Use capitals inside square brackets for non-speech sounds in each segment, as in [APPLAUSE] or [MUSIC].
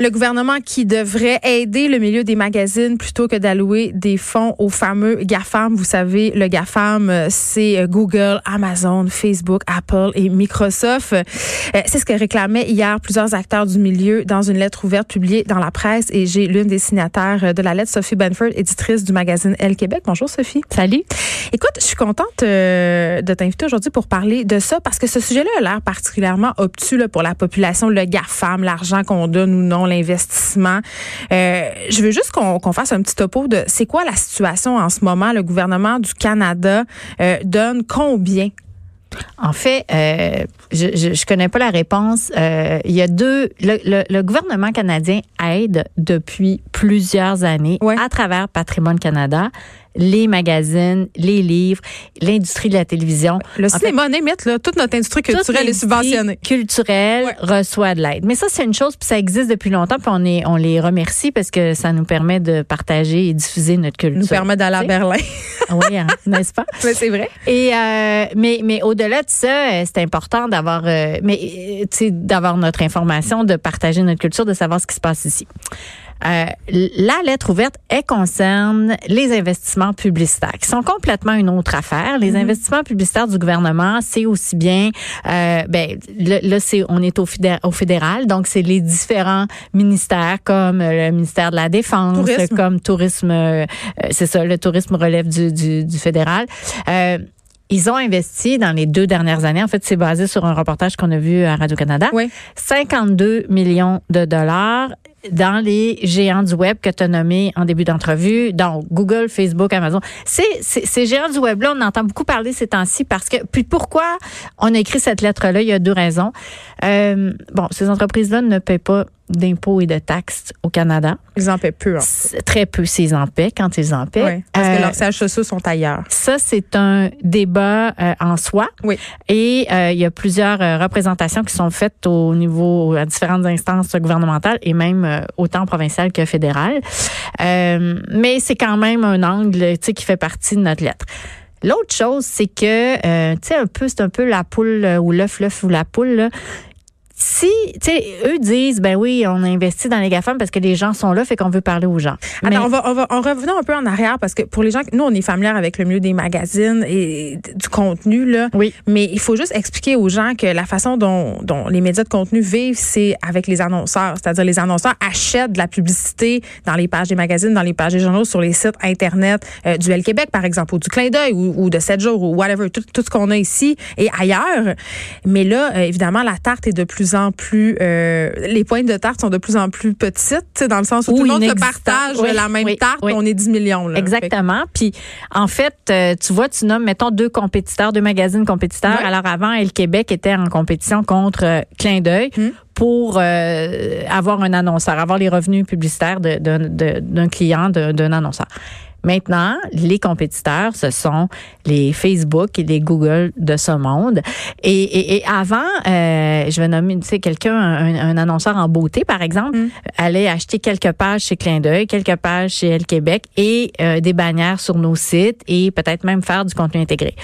Le gouvernement qui devrait aider le milieu des magazines plutôt que d'allouer des fonds aux fameux GAFAM. Vous savez, le GAFAM, euh, c'est euh, Google, Amazon, Facebook, Apple et Microsoft. Euh, c'est ce que réclamaient hier plusieurs acteurs du milieu dans une lettre ouverte publiée dans la presse. Et j'ai l'une des signataires de la lettre, Sophie Benford, éditrice du magazine Elle Québec. Bonjour Sophie. Salut. Écoute, je suis contente de t'inviter aujourd'hui pour parler de ça parce que ce sujet-là a l'air particulièrement obtus pour la population, le GAFAM, l'argent qu'on donne ou non l'investissement. Euh, je veux juste qu'on fasse un petit topo de c'est quoi la situation en ce moment. Le gouvernement du Canada euh, donne combien? En fait, euh, je, je, connais pas la réponse. il y a deux. Le, gouvernement canadien aide depuis plusieurs années à travers Patrimoine Canada les magazines, les livres, l'industrie de la télévision. Le cinéma, fait, là, toute notre industrie culturelle est subventionnée. culturelle reçoit de l'aide. Mais ça, c'est une chose, puis ça existe depuis longtemps, puis on, est, on les remercie parce que ça nous permet de partager et diffuser notre culture. Nous permet d'aller à Berlin. oui, hein, n'est-ce pas? [LAUGHS] Mais c'est vrai. Et, euh, mais mais au-delà de ça, euh, c'est important d'avoir euh, mais d'avoir notre information, de partager notre culture, de savoir ce qui se passe ici. Euh, la lettre ouverte, elle concerne les investissements publicitaires, qui sont complètement une autre affaire. Les mhm. investissements publicitaires du gouvernement, c'est aussi bien, euh, ben là, c'est on est au, au fédéral, donc c'est les différents ministères comme le ministère de la Défense, comme tourisme, euh, c'est ça, le tourisme relève du, du, du fédéral. Euh, ils ont investi dans les deux dernières années. En fait, c'est basé sur un reportage qu'on a vu à Radio-Canada. Oui. 52 millions de dollars dans les géants du web que tu as nommés en début d'entrevue, donc Google, Facebook, Amazon. C'est, ces géants du web-là, on entend beaucoup parler ces temps-ci parce que, puis pourquoi on a écrit cette lettre-là? Il y a deux raisons. Euh, bon, ces entreprises-là ne paient pas d'impôts et de taxes au Canada. Ils en paient peu. Hein. Très peu s'ils en paient, quand ils en paient. Oui, parce que leurs sièges sociaux sont ailleurs. Ça, c'est un débat euh, en soi. Oui. Et euh, il y a plusieurs euh, représentations qui sont faites au niveau, à différentes instances gouvernementales et même autant provinciales que fédérales. mais c'est quand même un angle qui fait partie de notre lettre. L'autre chose, c'est que, tu sais, un peu, c'est un peu la poule ou l'œuf, l'œuf ou la poule. Là si, tu sais, eux disent, ben oui, on a investi dans les GAFAM parce que les gens sont là, fait qu'on veut parler aux gens. Attends, on va, on va, en revenant un peu en arrière parce que pour les gens, nous, on est familière avec le milieu des magazines et du contenu, là. Oui. Mais il faut juste expliquer aux gens que la façon dont, dont les médias de contenu vivent, c'est avec les annonceurs. C'est-à-dire, les annonceurs achètent de la publicité dans les pages des magazines, dans les pages des journaux, sur les sites Internet euh, du L Québec, par exemple, ou du Clin d'œil, ou, de 7 jours, ou whatever, tout, tout ce qu'on a ici et ailleurs. Mais là, euh, évidemment, la tarte est de plus en plus, euh, les pointes de tarte sont de plus en plus petites, dans le sens où tout le monde se partage la même tarte, on est 10 millions. Là. Exactement. Puis, en fait, euh, tu vois, tu nommes, mettons, deux compétiteurs, deux magazines compétiteurs. Alors, avant, El Québec était en compétition contre euh, Clin d'œil. Hmm. pour avoir un annonceur, avoir les revenus publicitaires d'un client, d'un annonceur. Maintenant, les compétiteurs, ce sont les Facebook et les Google de ce monde. Et, avant, euh, je vais nommer, tu sais, quelqu'un, un, annonceur en beauté, par exemple, mm. allait acheter quelques pages chez Clin d'œil, quelques pages chez Elle Québec et euh, des bannières sur nos sites et peut-être même faire du contenu intégré.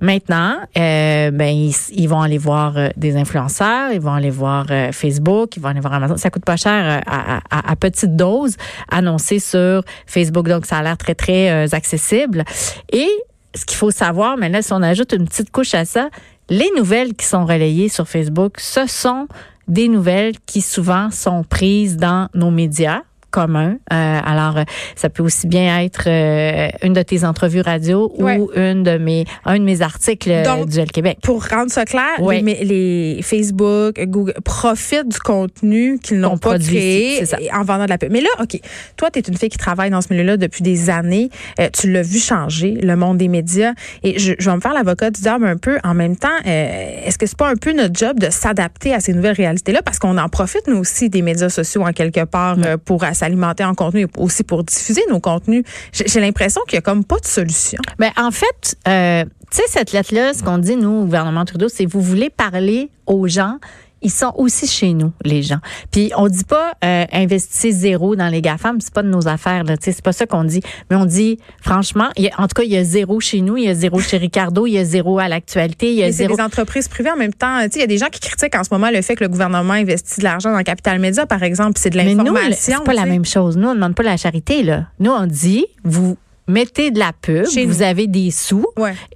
Maintenant, euh, ben ils, vont aller voir euh, des influenceurs, ils vont aller voir euh, Facebook, ils vont aller voir Amazon. Ça coûte pas cher à, à, à petite dose annoncé sur Facebook, donc ça a l'air très très accessible. Et ce qu'il faut savoir, mais là si on ajoute une petite couche à ça, les nouvelles qui sont relayées sur Facebook, ce sont des nouvelles qui souvent sont prises dans nos médias commun. Euh, alors, ça peut aussi bien être euh, une de tes entrevues radio ou une de mes, un de mes articles euh, du L Québec. Pour rendre ça clair, les, les, Facebook, Google profitent du contenu qu'ils n'ont pas créé en vendant de la pub. Mais là, OK, toi, tu es une fille qui travaille dans ce milieu-là depuis des années. tu l'as vu changer, le monde des médias. Et je, je vais me faire l'avocat du diable un peu. En même temps, est-ce que c'est pas un peu notre job de s'adapter à ces nouvelles réalités-là? Parce qu'on en profite, nous aussi, des médias sociaux en quelque part pour s'alimenter en contenu et aussi pour diffuser nos contenus. J'ai l'impression qu'il y a comme pas de solution. Ben en fait, euh, tu sais cette lettre-là, ce qu'on dit nous au gouvernement Trudeau, c'est vous voulez parler aux gens ils sont aussi chez nous, les gens. Puis on dit pas euh, investissez zéro dans les GAFAM, c'est pas de nos affaires là, c'est pas ça qu'on dit, mais on dit franchement, en tout cas, il y a zéro chez nous, il y a zéro chez Ricardo, il y a zéro à l'actualité, il y a zéro c'est des entreprises privées en même temps, il y a des gens qui critiquent en ce moment le fait que le gouvernement investit de l'argent dans le capital média par exemple, c'est de l'information. Mais nous, c'est pas la même chose. Nous on demande pas la charité là. Nous on dit vous mettez de la pub, vous avez des sous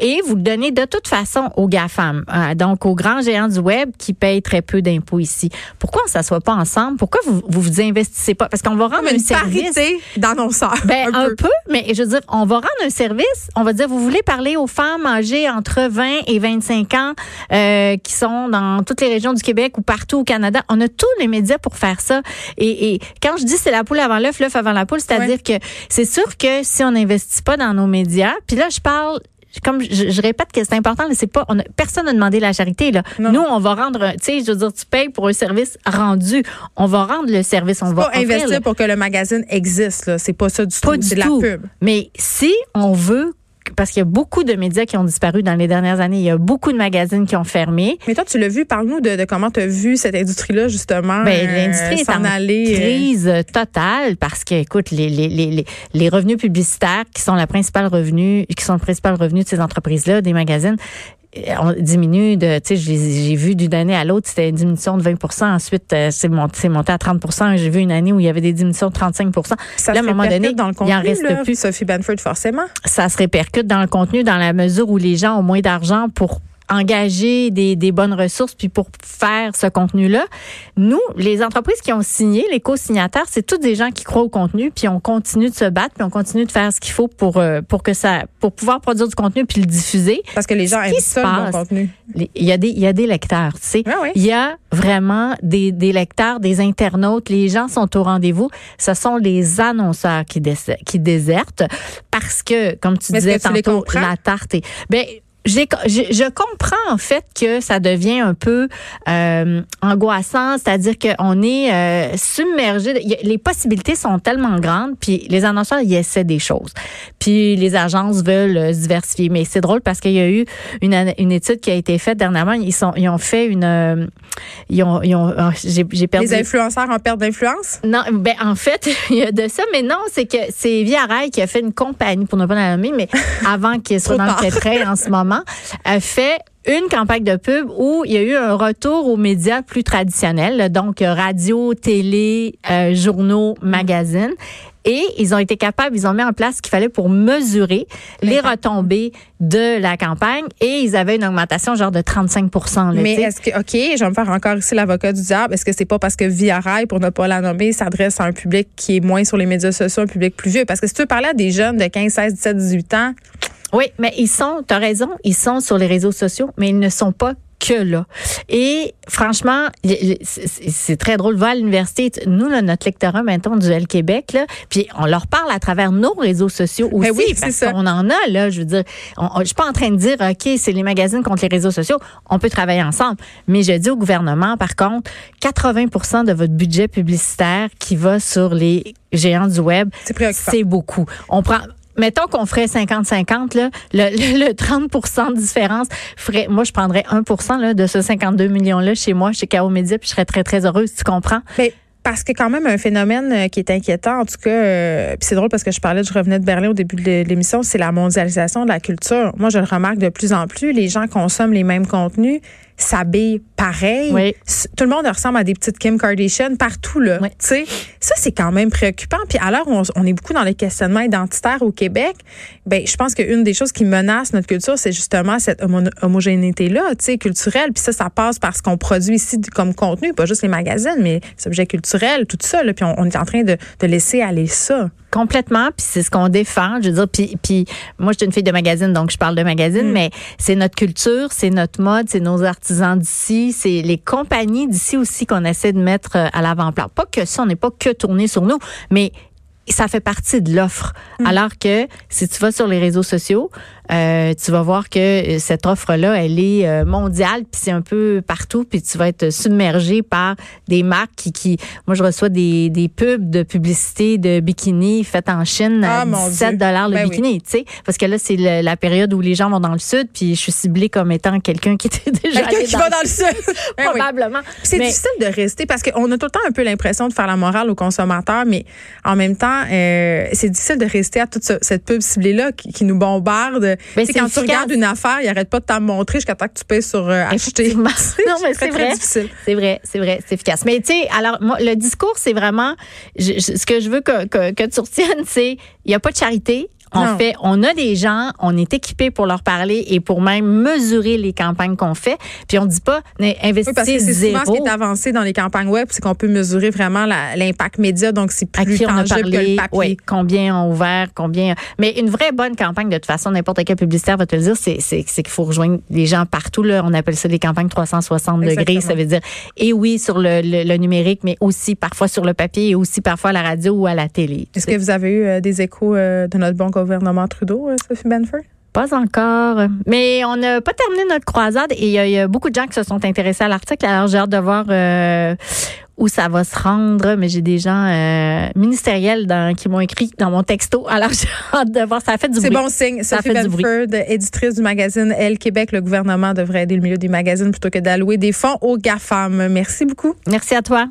et vous le donnez de toute façon aux GAFAM, euh, donc aux grands géants du web qui payent très peu d'impôts ici. Pourquoi on ne s'assoit pas ensemble? Pourquoi vous vous, vous investissez pas? Parce qu'on va rendre un une service. d'annonceurs. Ben, un, peu. mais je veux dire, on va rendre un service. On va dire, vous voulez parler aux femmes âgées entre 20 et 25 ans euh, qui sont dans toutes les régions du Québec ou partout au Canada. On a tous les médias pour faire ça. Et, et quand je dis c'est la poule avant l'œuf, l'œuf avant la poule, c'est-à-dire que c'est sûr que si on investit pas dans nos médias. Puis là, je parle comme je, répète que c'est important, mais c'est pas, on a, personne n'a demandé la charité là. Nous, on va rendre, tu sais, je veux dire, tu payes pour un service rendu. On va rendre le service, on va pas investir pour que le magazine existe là. C'est pas ça du tout. C'est la pub. Mais si on veut parce qu'il y a beaucoup de médias qui ont disparu dans les dernières années. Il y a beaucoup de magazines qui ont fermé. Mais toi, tu l'as vu. Parle-nous de, comment tu as vu cette industrie-là, justement. Ben, l'industrie est en aller, euh, crise totale parce que, écoute, les, les, les, les revenus publicitaires qui sont la principale revenu, qui sont le principal revenu de ces entreprises-là, des magazines, on diminue de, tu sais, j'ai vu d'une année à l'autre, c'était une diminution de 20 Ensuite, euh, c'est monté, monté, à 30 J'ai vu une année où il y avait des diminutions de 35 Ça Là, à un moment donné, dans le contenu, il en reste plus. Sophie Banford, forcément? Ça se répercute dans le contenu dans la mesure où les gens ont moins d'argent pour engager des, des, bonnes ressources puis pour faire ce contenu-là. Nous, les entreprises qui ont signé, les co-signataires, c'est tous des gens qui croient au contenu puis on continue de se battre puis on continue de faire ce qu'il faut pour euh, pour que ça pour pouvoir produire du contenu puis le diffuser. Parce que les gens aiment ça le bon contenu. Il y a des il y a des lecteurs, tu sais. Ah il y a vraiment des, des lecteurs, des internautes, les gens sont au rendez-vous. Ce sont les annonceurs qui qui désertent parce que comme tu disais tantôt la tarte est ben je, comprends en fait que ça devient un peu euh, angoissant, c'est-à-dire qu'on est, euh, submergé. Les possibilités sont tellement grandes, puis les annonceurs ils essaient des choses, puis les agences veulent euh, se diversifier. Mais c'est drôle parce qu'il y a eu une, une étude qui a été faite dernièrement. Ils sont, ils ont fait une, ils ont, ils ont oh, j'ai perdu. Les influenceurs en perte d'influence? Non, ben en fait [LAUGHS] il y a de ça, mais non, c'est que c'est Via Rail qui a fait une compagnie pour ne pas la nommer, mais [LAUGHS] avant qu'il soit dans le pétrin en ce moment a fait une campagne de pub où il y a eu un retour aux médias plus traditionnels, donc radio, télé, euh, journaux, magazines. Et ils ont été capables, ils ont mis en place ce qu'il fallait pour mesurer les retombées de la campagne et ils avaient une augmentation genre de 35% Mais est-ce que, OK, je vais me faire encore ici l'avocat du diable. Est-ce que c'est pas parce que Via Rail, pour ne pas la nommer, s'adresse à un public qui est moins sur les médias sociaux, un public plus vieux? Parce que si tu veux parler à des jeunes de 15, 16, 17, 18 ans, oui, mais ils sont, tu as raison, ils sont sur les réseaux sociaux, mais ils ne sont pas que là. Et franchement, c'est très drôle. Va à l'université, nous, là, notre lectorat maintenant du L Québec, là, puis on leur parle à travers nos réseaux sociaux ben aussi, oui, parce qu'on en a là. Je veux dire, je suis pas en train de dire, ok, c'est les magazines contre les réseaux sociaux. On peut travailler ensemble, mais je dis au gouvernement, par contre, 80% de votre budget publicitaire qui va sur les géants du web, c'est beaucoup. On prend mettons qu'on ferait 50-50, le, le, 30 de différence moi, je prendrais 1 là, de ce 52 millions-là chez moi, chez K.O. Media, puis je serais très, très heureuse, tu comprends? Mais parce que quand même un phénomène euh, qui est inquiétant, en tout cas, euh, c'est drôle parce que je parlais, je revenais de Berlin au début de l'émission, c'est la mondialisation de la culture. Moi, je le remarque de plus en plus, les gens consomment les mêmes contenus s'habille pareil. Tout le monde ressemble à des petites Kim Kardashian partout là. Ça c'est quand même préoccupant. Puis alors on, on, est beaucoup dans les questionnements identitaires au Québec. Ben je pense qu'une des choses qui menace notre culture c'est justement cette homogénéité là, tu sais culturelle. Puis ça ça passe par ce qu'on produit ici comme contenu, pas juste les magazines, mais les objets culturels, tout ça. Là. Puis on, est en train de, de laisser aller ça. Complètement, puis c'est ce qu'on défend. Je veux dire, puis, puis moi, je suis une fille de magazine, donc je parle de magazine, mm. mais c'est notre culture, c'est notre mode, c'est nos artisans d'ici, c'est les compagnies d'ici aussi qu'on essaie de mettre euh, à l'avant-plan. Pas que ça, on n'est pas que tourné sur nous, mais ça fait partie de l'offre. Mm. Alors que si tu vas sur les réseaux sociaux, euh, tu vas voir que cette offre-là, elle est euh, mondiale, puis c'est un peu partout, puis tu vas être submergé par des marques qui, qui moi je reçois des, des pubs de publicité de bikini faites en Chine à 17 ah, dollars le ben bikini, tu sais, parce que là c'est la période où les gens vont dans le sud, puis je suis ciblée comme étant quelqu'un qui était [LAUGHS] déjà quelqu'un qui va dans le sud, [LAUGHS] ben probablement. C'est difficile de rester parce qu'on a tout le temps un peu l'impression de faire la morale aux consommateurs, mais en même temps, euh, c'est difficile de rester à toute cette pub ciblée là qui, qui nous bombarde ben, quand tu regardes une affaire, il arrête pas de t'en montrer jusqu'à temps que tu payes sur euh, acheter. [LAUGHS] non, mais c'est vrai. C'est vrai, c'est vrai, c'est efficace. Mais tu sais, alors moi, le discours, c'est vraiment, ce que je veux que, que, que tu retiennes, c'est, il n'y a pas de charité, en fait, on a des gens, on est équipé pour leur parler et pour même mesurer les campagnes qu'on fait. Puis on dit pas investir oui, parce que c'est souvent ce qui est avancé dans les campagnes web, c'est qu'on peut mesurer vraiment l'impact média, donc c'est plus qui tangible on a parlé, que le papier. combien ont ouvert, combien. Mais une vraie bonne campagne, de toute façon, n'importe quel publicitaire va te le dire, c'est qu'il faut rejoindre les gens partout. Là. On appelle ça des campagnes 360 degrés. Ça veut dire, et oui, sur le, le, numérique, mais aussi parfois sur le papier et aussi parfois à la radio ou à la télé. Est-ce que vous avez eu euh, des échos euh, de notre bon gouvernement Trudeau, euh, Sophie Benford? Pas encore. Mais on n'a pas terminé notre croisade et il y, a beaucoup de gens qui se sont intéressés à l'article. Alors, j'ai hâte de voir euh, où ça va se rendre. Mais j'ai des gens euh, ministériels qui m'ont écrit dans mon texto. [LAUGHS] Alors, j'ai hâte de voir. Ça a fait du bruit. C'est bon signe. Ça Sophie Benford, éditrice du magazine Elle Québec. Le gouvernement devrait aider le milieu des magazines plutôt que d'allouer des fonds aux GAFAM. Merci beaucoup. Merci à toi.